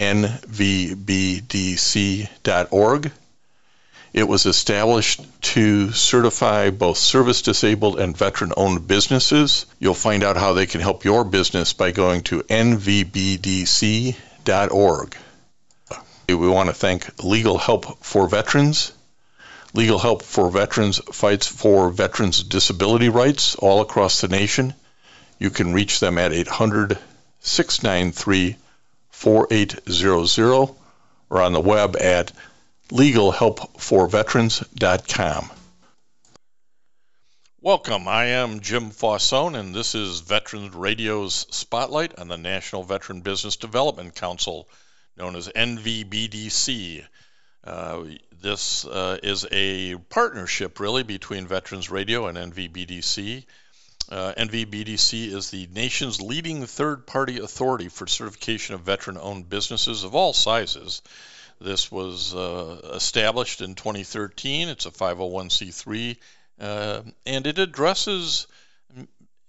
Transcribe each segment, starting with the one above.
nvbdc.org. It was established to certify both service disabled and veteran owned businesses. You'll find out how they can help your business by going to nvbdc.org. We want to thank Legal Help for Veterans. Legal Help for Veterans fights for veterans' disability rights all across the nation. You can reach them at 800 693 4800 or on the web at legalhelpforveterans.com. Welcome. I am Jim Fausone, and this is Veterans Radio's Spotlight on the National Veteran Business Development Council, known as NVBDC. Uh, this uh, is a partnership, really, between Veterans Radio and NVBDC. Uh, NVBDC is the nation's leading third party authority for certification of veteran owned businesses of all sizes. This was uh, established in 2013. It's a 501c3, uh, and it addresses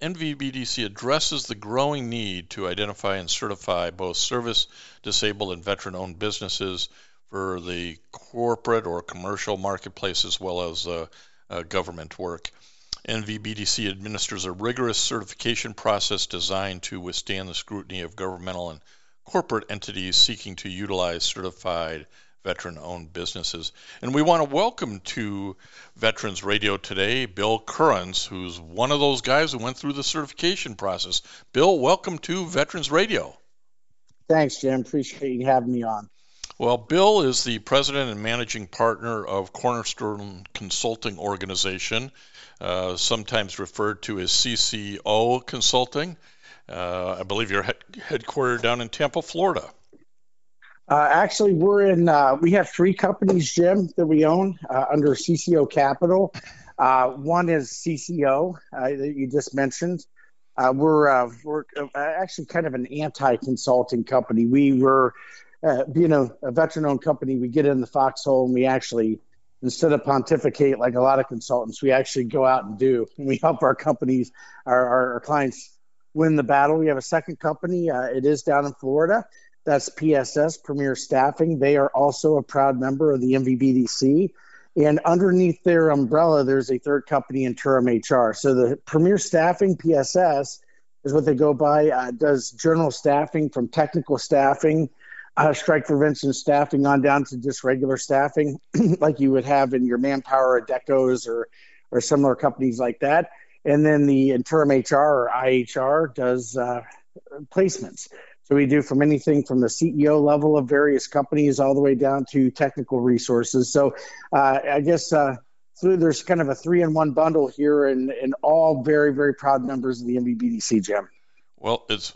NVBDC addresses the growing need to identify and certify both service disabled and veteran owned businesses for the corporate or commercial marketplace as well as uh, uh, government work. NVBDC administers a rigorous certification process designed to withstand the scrutiny of governmental and corporate entities seeking to utilize certified veteran owned businesses. And we want to welcome to Veterans Radio today Bill Currence, who's one of those guys who went through the certification process. Bill, welcome to Veterans Radio. Thanks, Jim. Appreciate you having me on. Well, Bill is the president and managing partner of Cornerstone Consulting Organization, uh, sometimes referred to as CCO Consulting. Uh, I believe you're headquartered down in Tampa, Florida. Uh, actually, we're in. Uh, we have three companies, Jim, that we own uh, under CCO Capital. Uh, one is CCO that you just mentioned. we're we're actually kind of an anti-consulting company. We were uh, being a, a veteran-owned company, we get in the foxhole and we actually, instead of pontificate like a lot of consultants, we actually go out and do. And we help our companies, our, our, our clients, win the battle. We have a second company. Uh, it is down in Florida. That's PSS Premier Staffing. They are also a proud member of the NVBDC. And underneath their umbrella, there's a third company, Interim HR. So the Premier Staffing PSS is what they go by. Uh, does general staffing from technical staffing uh, strike prevention staffing on down to just regular staffing, like you would have in your manpower Adeccos or or similar companies like that. And then the interim HR or IHR does uh, placements. So we do from anything from the CEO level of various companies all the way down to technical resources. So uh, I guess uh, there's kind of a three in one bundle here, and, and all very, very proud members of the NVBDC, Jim. Well, it's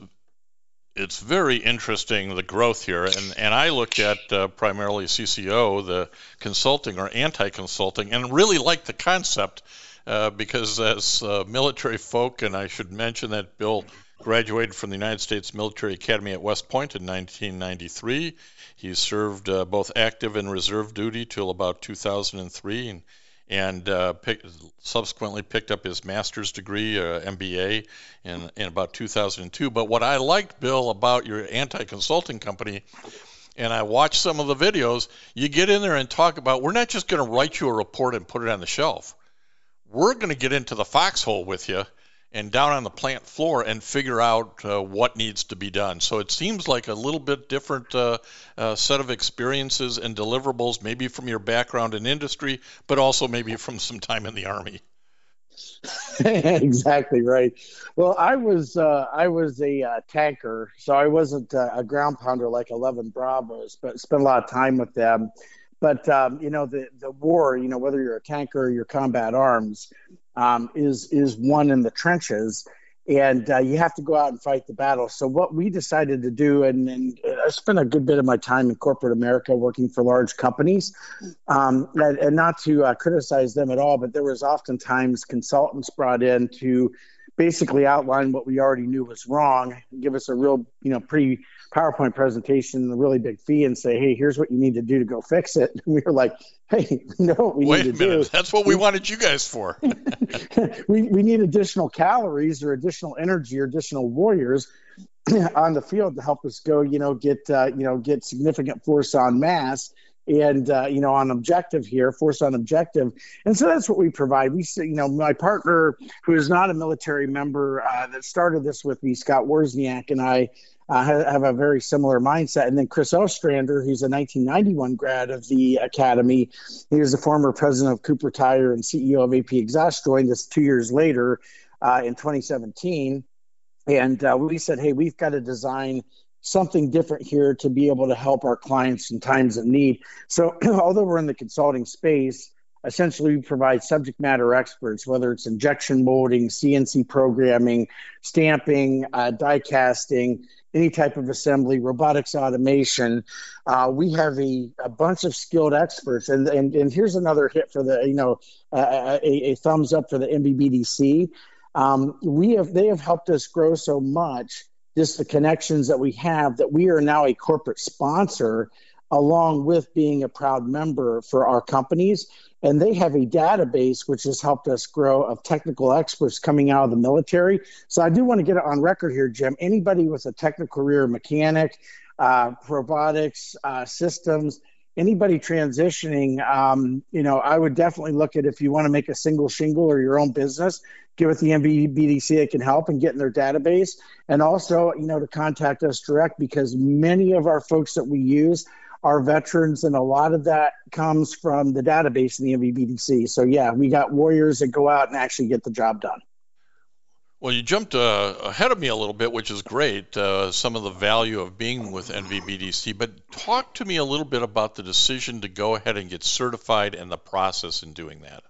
it's very interesting the growth here, and and I look at uh, primarily CCO, the consulting or anti-consulting, and really like the concept uh, because as uh, military folk, and I should mention that Bill graduated from the United States Military Academy at West Point in 1993. He served uh, both active and reserve duty till about 2003, and and uh, pick, subsequently picked up his master's degree, uh, MBA, in, in about 2002. But what I liked, Bill, about your anti consulting company, and I watched some of the videos, you get in there and talk about we're not just going to write you a report and put it on the shelf. We're going to get into the foxhole with you and down on the plant floor and figure out uh, what needs to be done. So it seems like a little bit different uh, uh, set of experiences and deliverables, maybe from your background in industry, but also maybe from some time in the army. exactly right. Well, I was uh, I was a uh, tanker, so I wasn't uh, a ground pounder like Eleven Bravos, but spent a lot of time with them. But um, you know, the the war, you know, whether you're a tanker or you're combat arms, um, is is won in the trenches, and uh, you have to go out and fight the battle. So what we decided to do, and, and I spent a good bit of my time in corporate America working for large companies, um, and, and, not to uh, criticize them at all, but there was oftentimes consultants brought in to basically outline what we already knew was wrong, give us a real, you know, pretty PowerPoint presentation, a really big fee, and say, "Hey, here's what you need to do to go fix it." And we were like, "Hey, we know what we Wait need to minute. do. That's what we wanted you guys for. we we need additional calories or additional energy or additional warriors." on the field to help us go, you know, get uh, you know get significant force on mass and uh, you know on objective here force on objective. And so that's what we provide. We you know my partner who is not a military member uh, that started this with me scott wozniak and i uh, have a very similar mindset. And then chris ostrander who's a 1991 grad of the academy he was the former president of cooper tire and ceo of ap exhaust joined us two years later uh, in 2017 and uh, we said hey we've got to design something different here to be able to help our clients in times of need. So, although we're in the consulting space, essentially we provide subject matter experts, whether it's injection molding, CNC programming, stamping, uh, die casting, any type of assembly, robotics automation. Uh, we have a, a, bunch of skilled experts. And, and, and here's another hit for the, you know, uh, a, a, thumbs up for the NVBDC. Um, we have, they have helped us grow so much just the connections that we have that we are now a corporate sponsor along with being a proud member for our companies. And they have a database which has helped us grow of technical experts coming out of the military. So i do want to get it on record here jim. Anybody with a technical career mechanic uh, robotics uh, systems anybody transitioning um, you know i would definitely look at if you want to make a single shingle or your own business give it the NVBDC that can help and get in their database. And also, you know, to contact us direct because many of our folks that we use are veterans, and a lot of that comes from the database in the NVBDC. So, yeah, we got warriors that go out and actually get the job done. Well, you jumped uh, ahead of me a little bit, which is great. Uh, some of the value of being with NVBDC, but talk to me a little bit about the decision to go ahead and get certified and the process in doing that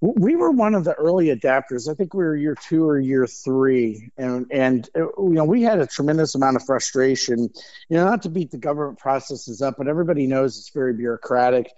we were one of the early adapters. I think we were year two or year three, and and uh, you know we had a tremendous amount of frustration. You know, not to beat the government processes up, but everybody knows it's very bureaucratic.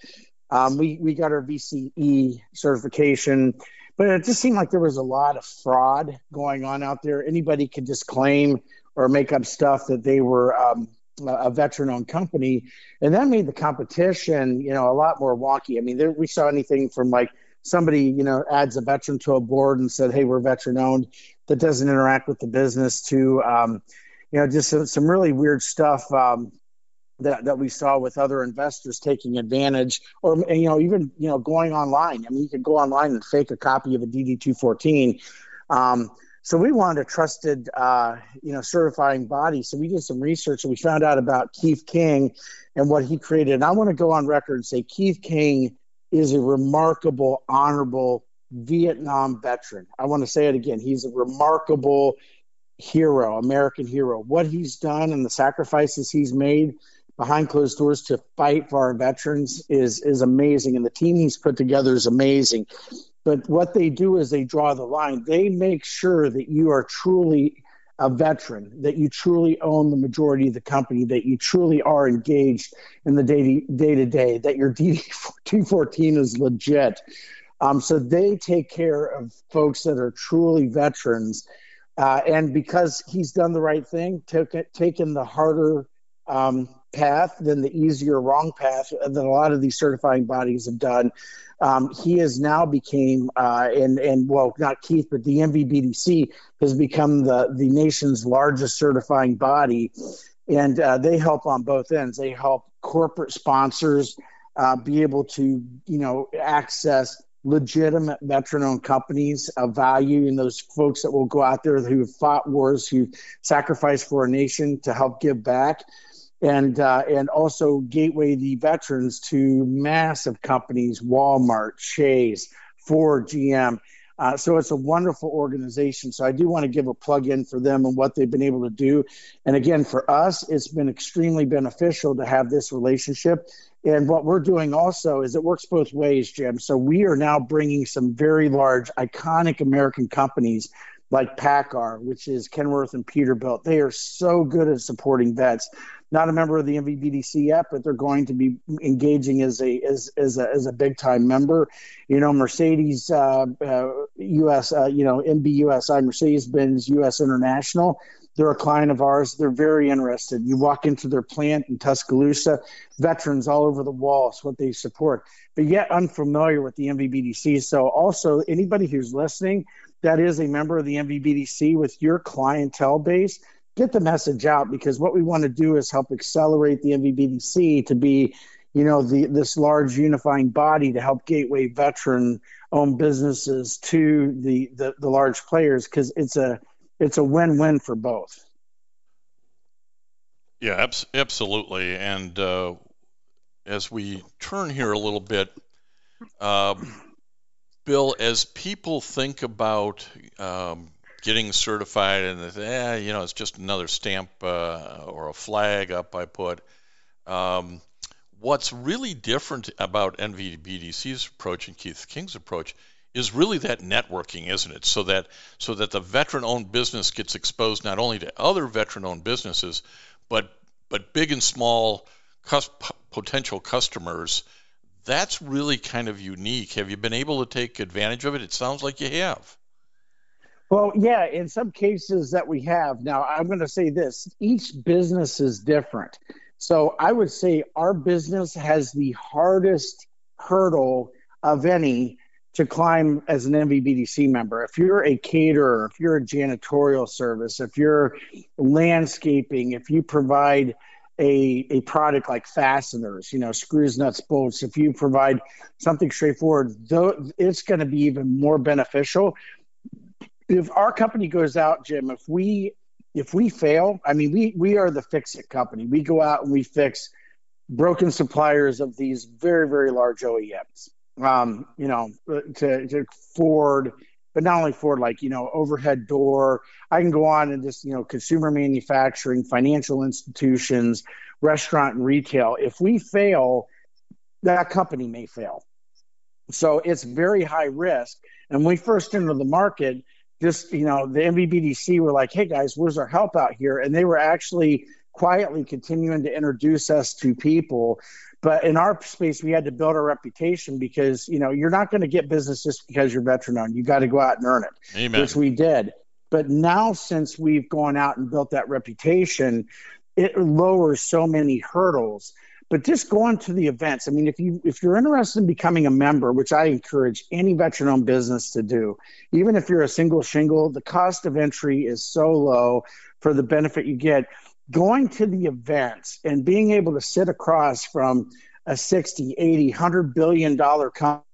Um, we we got our VCE certification, but it just seemed like there was a lot of fraud going on out there. Anybody could just claim or make up stuff that they were um, a veteran-owned company, and that made the competition, you know, a lot more wonky. I mean, there, we saw anything from like somebody you know adds a veteran to a board and said hey we're veteran owned that doesn't interact with the business to um, you know just some, some really weird stuff um, that, that we saw with other investors taking advantage or you know even you know going online i mean you could go online and fake a copy of a dd214 um, so we wanted a trusted uh, you know certifying body so we did some research and we found out about keith king and what he created and i want to go on record and say keith king is a remarkable, honorable Vietnam veteran. I want to say it again. He's a remarkable hero, American hero. What he's done and the sacrifices he's made behind closed doors to fight for our veterans is is amazing, and the team he's put together is amazing. But what they do is they draw the line. They make sure that you are truly a veteran, that you truly own the majority of the company, that you truly are engaged in the day to day, that your DD214 is legit. Um, so they take care of folks that are truly veterans. Uh, and because he's done the right thing, took it, taken the harder um, path than the easier wrong path that a lot of these certifying bodies have done, um, he has now became uh, and and well not Keith but the NVBDC has become the the nation's largest certifying body, and uh, they help on both ends. They help corporate sponsors uh, be able to you know access legitimate veteran-owned companies of value and those folks that will go out there who have fought wars, who sacrificed for a nation to help give back, and uh, and also gateway the veterans to massive companies, Walmart, Chase, Ford, GM. Uh, so it's a wonderful organization. So I do want to give a plug in for them and what they've been able to do. And again, for us, it's been extremely beneficial to have this relationship. And what we're doing also is it works both ways, Jim. So we are now bringing some very large, iconic American companies like PACCAR, which is Kenworth and Peterbilt. They are so good at supporting vets. Not a member of the NVBDC yet, but they're going to be engaging as a as, as a as a big time member. You know, Mercedes, uh, uh, U.S. Uh, you know, MBUSI, Mercedes Benz U.S. International. They're a client of ours. They're very interested. You walk into their plant in Tuscaloosa, veterans all over the walls, what they support, but yet unfamiliar with the NVBDC. So, also, anybody who's listening that is a member of the NVBDC with your clientele base, get the message out because what we want to do is help accelerate the NVBDC to be you know the this large unifying body to help gateway veteran owned businesses to the the, the large players because it's a it's a win-win for both. Yeah, abs- absolutely. And uh, as we turn here a little bit, uh, Bill, as people think about um, getting certified and eh, you know, it's just another stamp uh, or a flag up I put. Um, what's really different about NVBDC's approach and Keith King's approach is really that networking, isn't it? So that so that the veteran-owned business gets exposed not only to other veteran-owned businesses, but but big and small cus- potential customers. That's really kind of unique. Have you been able to take advantage of it? It sounds like you have. Well, yeah, in some cases that we have. Now, I'm going to say this each business is different. So I would say our business has the hardest hurdle of any to climb as an NVBDC member. If you're a caterer, if you're a janitorial service, if you're landscaping, if you provide a, a product like fasteners, you know, screws, nuts, bolts, if you provide something straightforward, though, it's going to be even more beneficial. If our company goes out, Jim, if we if we fail, I mean, we we are the fix it company. We go out and we fix broken suppliers of these very very large OEMs um, you know, to, to Ford, but not only Ford, like, you know, overhead door. I can go on and just, you know, consumer manufacturing, financial institutions, restaurant and retail. If we fail, that company may fail. So it's very high risk. And when we first entered the market, just, you know, the NVBDC were like, hey guys, where's our help out here? And they were actually quietly continuing to introduce us to people but in our space, we had to build our reputation because you know you're not going to get business just because you're veteran owned. You got to go out and earn it, Amen. which we did. But now, since we've gone out and built that reputation, it lowers so many hurdles. But just going to the events. I mean, if you if you're interested in becoming a member, which I encourage any veteran-owned business to do, even if you're a single shingle, the cost of entry is so low for the benefit you get going to the events and being able to sit across from a 60 80 100 billion dollar company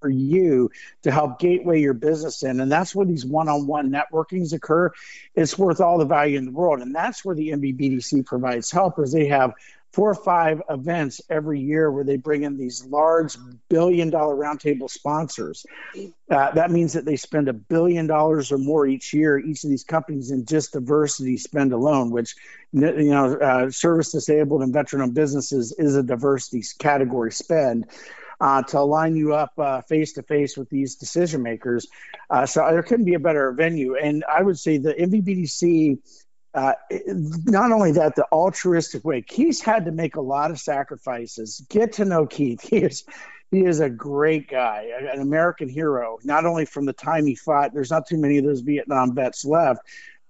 for you to help gateway your business in and that's where these one-on-one networkings occur it's worth all the value in the world and that's where the NVBDC provides help is they have four or five events every year where they bring in these large billion dollar roundtable sponsors. Uh, that means that they spend a billion dollars or more each year, each of these companies in just diversity spend alone, which, you know, uh, service disabled and veteran owned businesses is a diversity category spend. Uh, to line you up face to face with these decision makers. Uh, so there couldn't be a better venue. And I would say the NVBDC uh, not only that, the altruistic way. Keith had to make a lot of sacrifices. Get to know Keith. He is he is a great guy, an American hero. Not only from the time he fought. There's not too many of those Vietnam vets left,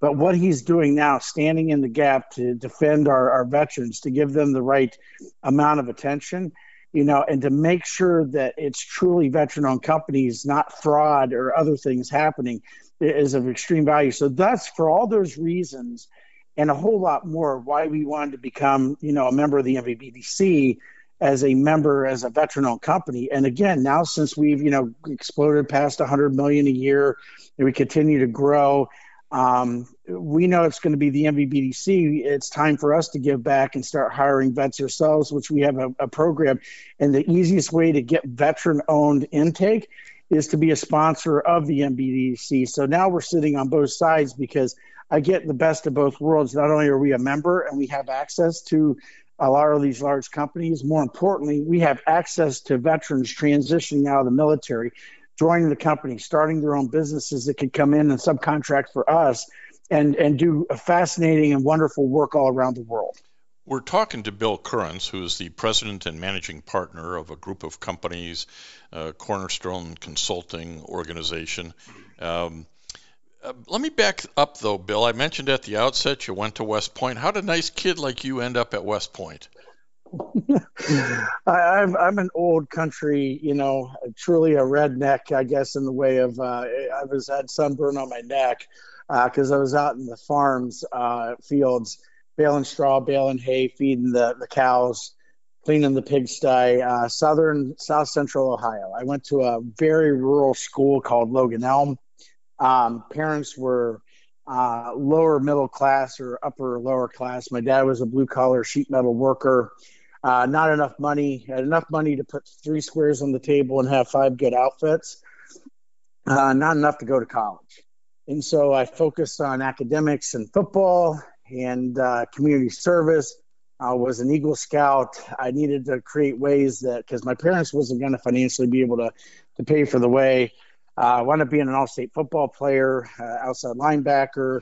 but what he's doing now, standing in the gap to defend our, our veterans, to give them the right amount of attention. You know, and to make sure that it's truly veteran-owned companies, not fraud or other things happening is of extreme value. So that's for all those reasons and a whole lot more why we wanted to become, you know, a member of the NVBDC as a member as a veteran owned company and again now since we've you know exploded past 100 million a year and we continue to grow um, we know it's going to be the NVBDC. It's time for us to give back and start hiring vets ourselves, which we have a, a program. And the easiest way to get veteran owned intake is to be a sponsor of the MBDC. So now we're sitting on both sides because I get the best of both worlds. Not only are we a member and we have access to a lot of these large companies, more importantly, we have access to veterans transitioning out of the military joining the company, starting their own businesses that could come in and subcontract for us and, and do a fascinating and wonderful work all around the world. We're talking to Bill Currence, who is the president and managing partner of a group of companies, uh, Cornerstone Consulting Organization. Um, uh, let me back up, though, Bill. I mentioned at the outset you went to West Point. How did a nice kid like you end up at West Point? I, am I'm, I'm an old country, you know, truly a redneck, I guess, in the way of uh, I was had sunburn on my neck because uh, I was out in the farms, uh, fields, baling straw, baling hay, feeding the, the cows, cleaning the pigsty, uh, southern, south central Ohio. I went to a very rural school called Logan Elm. Um, parents were uh, lower middle class or upper lower class. My dad was a blue collar sheet metal worker uh, not enough money, had enough money to put three squares on the table and have five good outfits, uh, not enough to go to college. And so I focused on academics and football and uh, community service. I was an Eagle Scout. I needed to create ways that, because my parents wasn't going to financially be able to, to pay for the way. Uh, I wound up being an all-state football player, uh, outside linebacker,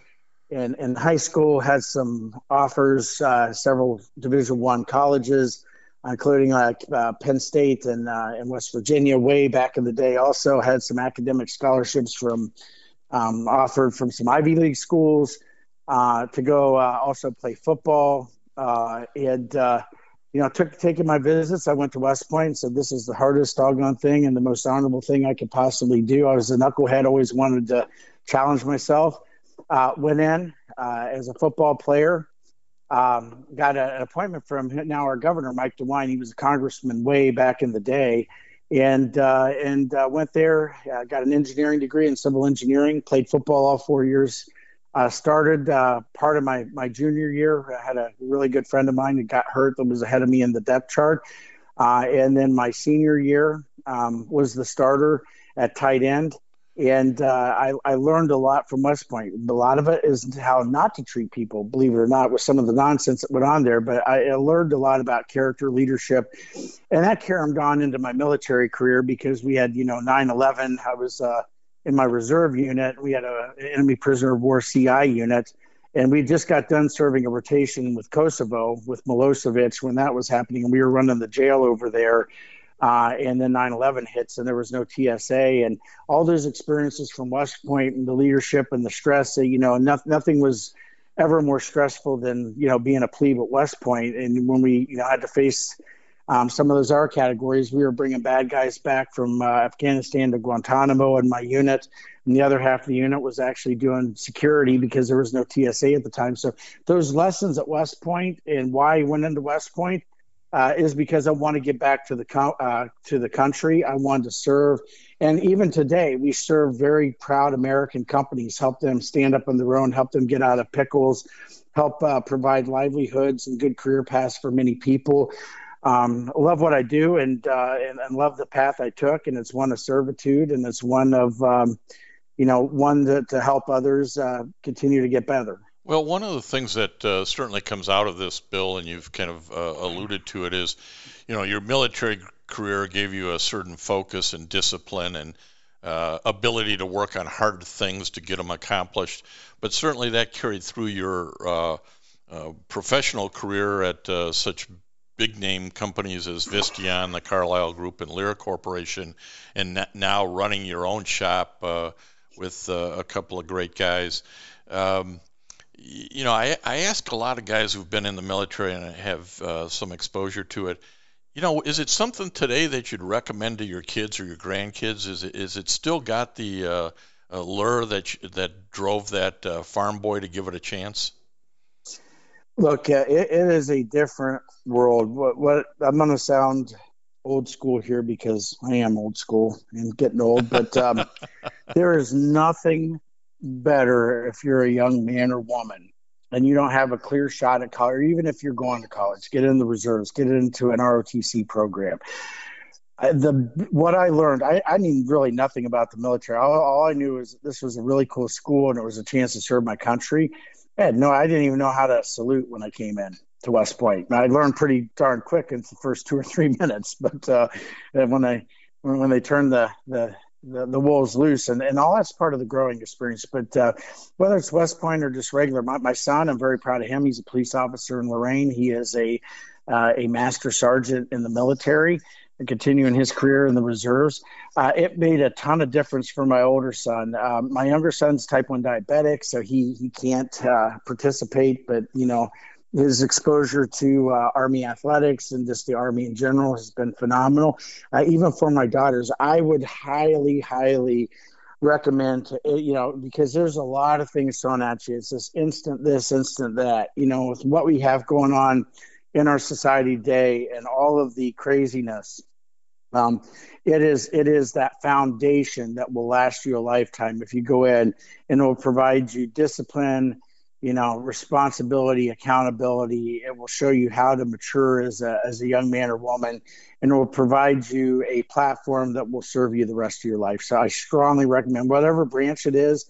in, in high school had some offers, uh, several Division One colleges, including like uh, Penn State and uh, in West Virginia. Way back in the day, also had some academic scholarships from um, offered from some Ivy League schools uh, to go uh, also play football. Uh, and you know, took taking my visits. I went to West Point and said, "This is the hardest doggone thing and the most honorable thing I could possibly do." I was a knucklehead, always wanted to challenge myself uh, went in uh, as a football player. Um, got a, an appointment from now our governor Mike DeWine. He was a congressman way back in the day, and uh, and uh, went there. Uh, got an engineering degree in civil engineering. Played football all four years. Uh, started uh, part of my my junior year. I had a really good friend of mine that got hurt that was ahead of me in the depth chart. and then my senior year um, was the starter at tight end and uh, I, I, learned a lot from West Point. A lot of it is how not to treat people, believe it or not, with some of the nonsense that went on there. But I, I learned a lot about character, leadership, and that carried on into my military career because we had, you know, 9/11. I was uh, in my reserve unit. We had a enemy prisoner of war CI unit, and we just got done serving a rotation with Kosovo with Milosevic when that was happening, and we were running the jail over there uh, and then 9/11 hits, and there was no TSA, and all those experiences from West Point and the leadership and the stress. You know, no, nothing was ever more stressful than you know being a plebe at West Point. And when we you know had to face um, some of those R categories, we were bringing bad guys back from uh, Afghanistan to Guantanamo, and my unit, and the other half of the unit was actually doing security because there was no TSA at the time. So those lessons at West Point and why I went into West Point uh, is because I want to get back to the co- uh, to the country. I wanted to serve, and even today, we serve very proud American companies. Help them stand up on their own. Help them get out of pickles. Help uh, provide livelihoods and good career paths for many people. Um, love what I do and, uh, and, and love the path I took, and it's one of servitude, and it's one of um, you know one to, to help others uh, continue to get better. Well, one of the things that uh, certainly comes out of this bill, and you've kind of uh, alluded to it, is you know your military career gave you a certain focus and discipline and uh, ability to work on hard things to get them accomplished. But certainly that carried through your uh, uh, professional career at uh, such big name companies as Visteon, the Carlyle Group, and Lear Corporation, and now running your own shop with a couple of great guys. Um, you know, I, I ask a lot of guys who've been in the military and have uh, some exposure to it. You know, is it something today that you'd recommend to your kids or your grandkids? Is it is it still got the uh, allure that that drove that uh, farm boy to give it a chance? Look, uh, it, it is a different world. What, what I'm going to sound old school here because I am old school and getting old, but um, there is nothing better if you're a young man or woman and you don't have a clear shot at college, or even if you're going to college, get in the reserves, get into an ROTC program. I, the what I learned, I, I knew really nothing about the military. All, all I knew was this was a really cool school and it was a chance to serve my country. I had no, I didn't even know how to salute when I came in to West Point. I learned pretty darn quick in the first two or three minutes, but uh, when they when they turned the the the, the wolves loose. And, and all that's part of the growing experience. But uh, whether it's west point or just regular my, my son i'm very proud of him. He's a police officer in Lorain. He is a uh, a master sergeant in the military and continuing his career in the reserves. Uh, it made a ton of difference for my older son. Um, my younger son's type 1 diabetic so he he can't uh, participate. But you know his exposure to uh, Army athletics and just the Army in general has been phenomenal. Uh, even for my daughters, I would highly, highly recommend uh, you know because there's a lot of things thrown at you. It's this instant this, instant that. You know, with what we have going on in our society today and all of the craziness. Um, it is it is that foundation that will last you a lifetime if you go in and it will provide you discipline you know responsibility accountability. It will show you how to mature as a, as a young man or woman and it will provide you a platform that will serve you the rest of your life. So i strongly recommend whatever branch it is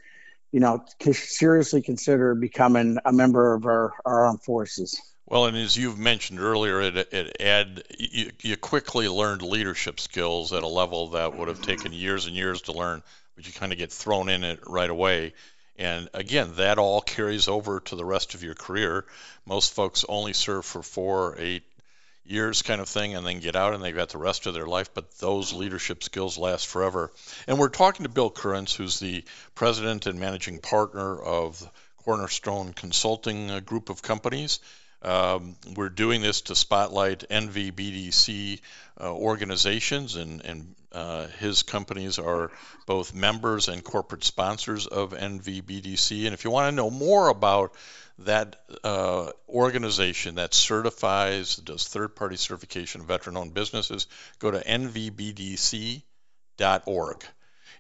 you know seriously consider becoming a member of our, our armed forces. Well, and as you've mentioned earlier, it, it add you, you quickly learned leadership skills at a level that would have taken years and years to learn, but you kind of get thrown in it right away. And again, that all carries over to the rest of your career. Most folks only serve for four, or eight years kind of thing and then get out and they've got the rest of their life, but those leadership skills last forever. And we're talking to Bill Currence, who's the president and managing partner of Cornerstone Consulting Group of Companies. Um, we're doing this to spotlight NVBDC uh, organizations, and, and uh, his companies are both members and corporate sponsors of NVBDC. And if you want to know more about that uh, organization that certifies, does third party certification of veteran owned businesses, go to nvbdc.org.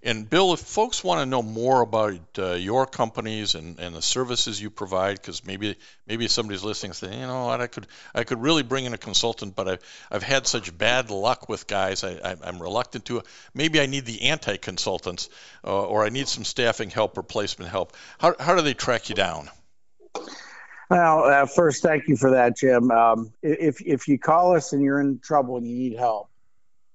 And Bill, if folks want to know more about uh, your companies and, and the services you provide, because maybe maybe somebody's listening saying, you know what, I could I could really bring in a consultant, but I've I've had such bad luck with guys, I, I am reluctant to. Maybe I need the anti-consultants, uh, or I need some staffing help or placement help. How how do they track you down? Well, uh, first, thank you for that, Jim. Um, if if you call us and you're in trouble and you need help,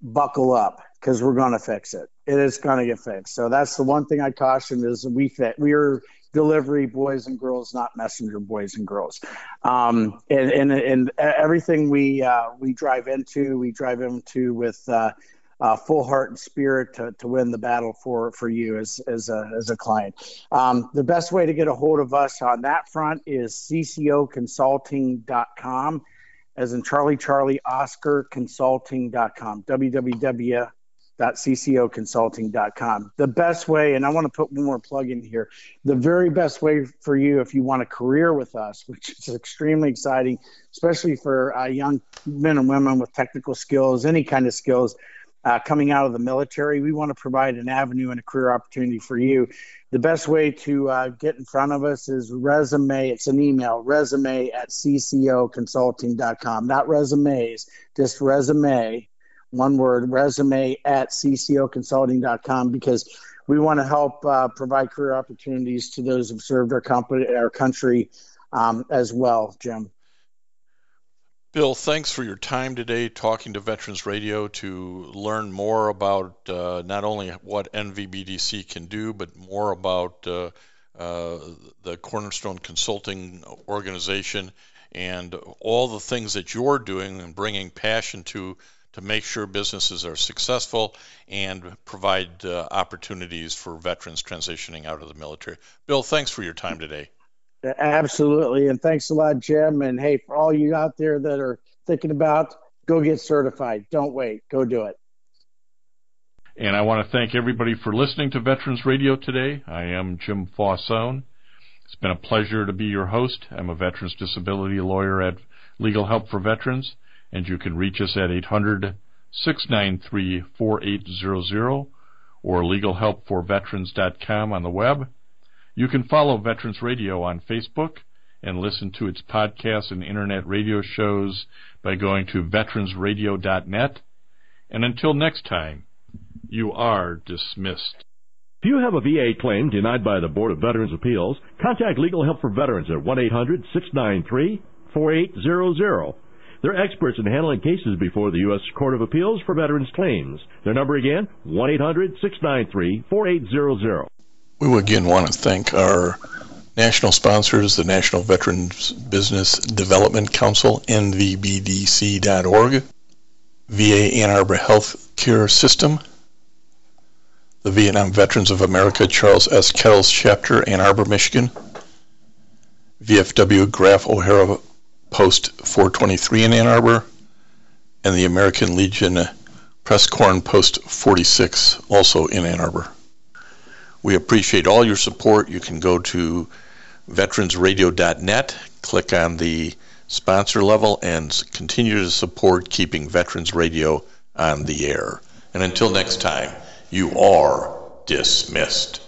buckle up because we're going to fix it. It is going to get fixed. So that's the one thing I caution is we fit. We are delivery boys and girls, not messenger boys and girls. Um, and, and, and everything we, uh, we drive into, we drive into with, uh, uh, full heart and spirit to, to win the battle for, for you as, as, a, as a client. Um, the best way to get a hold of us on that front is ccoconsulting.com as in Charlie Charlie Oscar Consulting.com, www.ccoconsulting.com. The best way, and I want to put one more plug in here, the very best way for you if you want a career with us, which is extremely exciting, especially for uh, young men and women with technical skills, any kind of skills. Uh, coming out of the military, we want to provide an avenue and a career opportunity for you the best way to uh, get in front of us is resume. It's an email, resume at ccoconsulting.com. Not resumes, just resume, one word, resume at ccoconsulting.com because we want to help uh, provide career opportunities to those who've served our, company, our country um, as well, Jim. Bill, thanks for your time today talking to Veterans Radio to learn more about uh, not only what NVBDC can do, but more about uh, uh, the Cornerstone Consulting Organization and all the things that you're doing and bringing passion to to make sure businesses are successful and provide uh, opportunities for veterans transitioning out of the military. Bill, thanks for your time today. Absolutely. And thanks a lot, Jim. And hey, for all you out there that are thinking about, go get certified. Don't wait. Go do it. And I want to thank everybody for listening to Veterans Radio today. I am Jim Fausone. It's been a pleasure to be your host. I'm a veterans disability lawyer at Legal Help for Veterans, and you can reach us at 800 693 4800 or legalhelpforveterans.com on the web. You can follow Veterans Radio on Facebook and listen to its podcasts and internet radio shows by going to veteransradio.net. And until next time, you are dismissed. If you have a VA claim denied by the Board of Veterans Appeals, contact Legal Help for Veterans at 1-800-693-4800. They're experts in handling cases before the U.S. Court of Appeals for Veterans Claims. Their number again, 1-800-693-4800. We again want to thank our national sponsors, the National Veterans Business Development Council, nvbdc.org, VA Ann Arbor Health Care System, the Vietnam Veterans of America Charles S. Kettles Chapter, Ann Arbor, Michigan, VFW Graf O'Hara Post 423 in Ann Arbor, and the American Legion Press Corn Post 46, also in Ann Arbor. We appreciate all your support. You can go to veteransradio.net, click on the sponsor level, and continue to support keeping Veterans Radio on the air. And until next time, you are dismissed.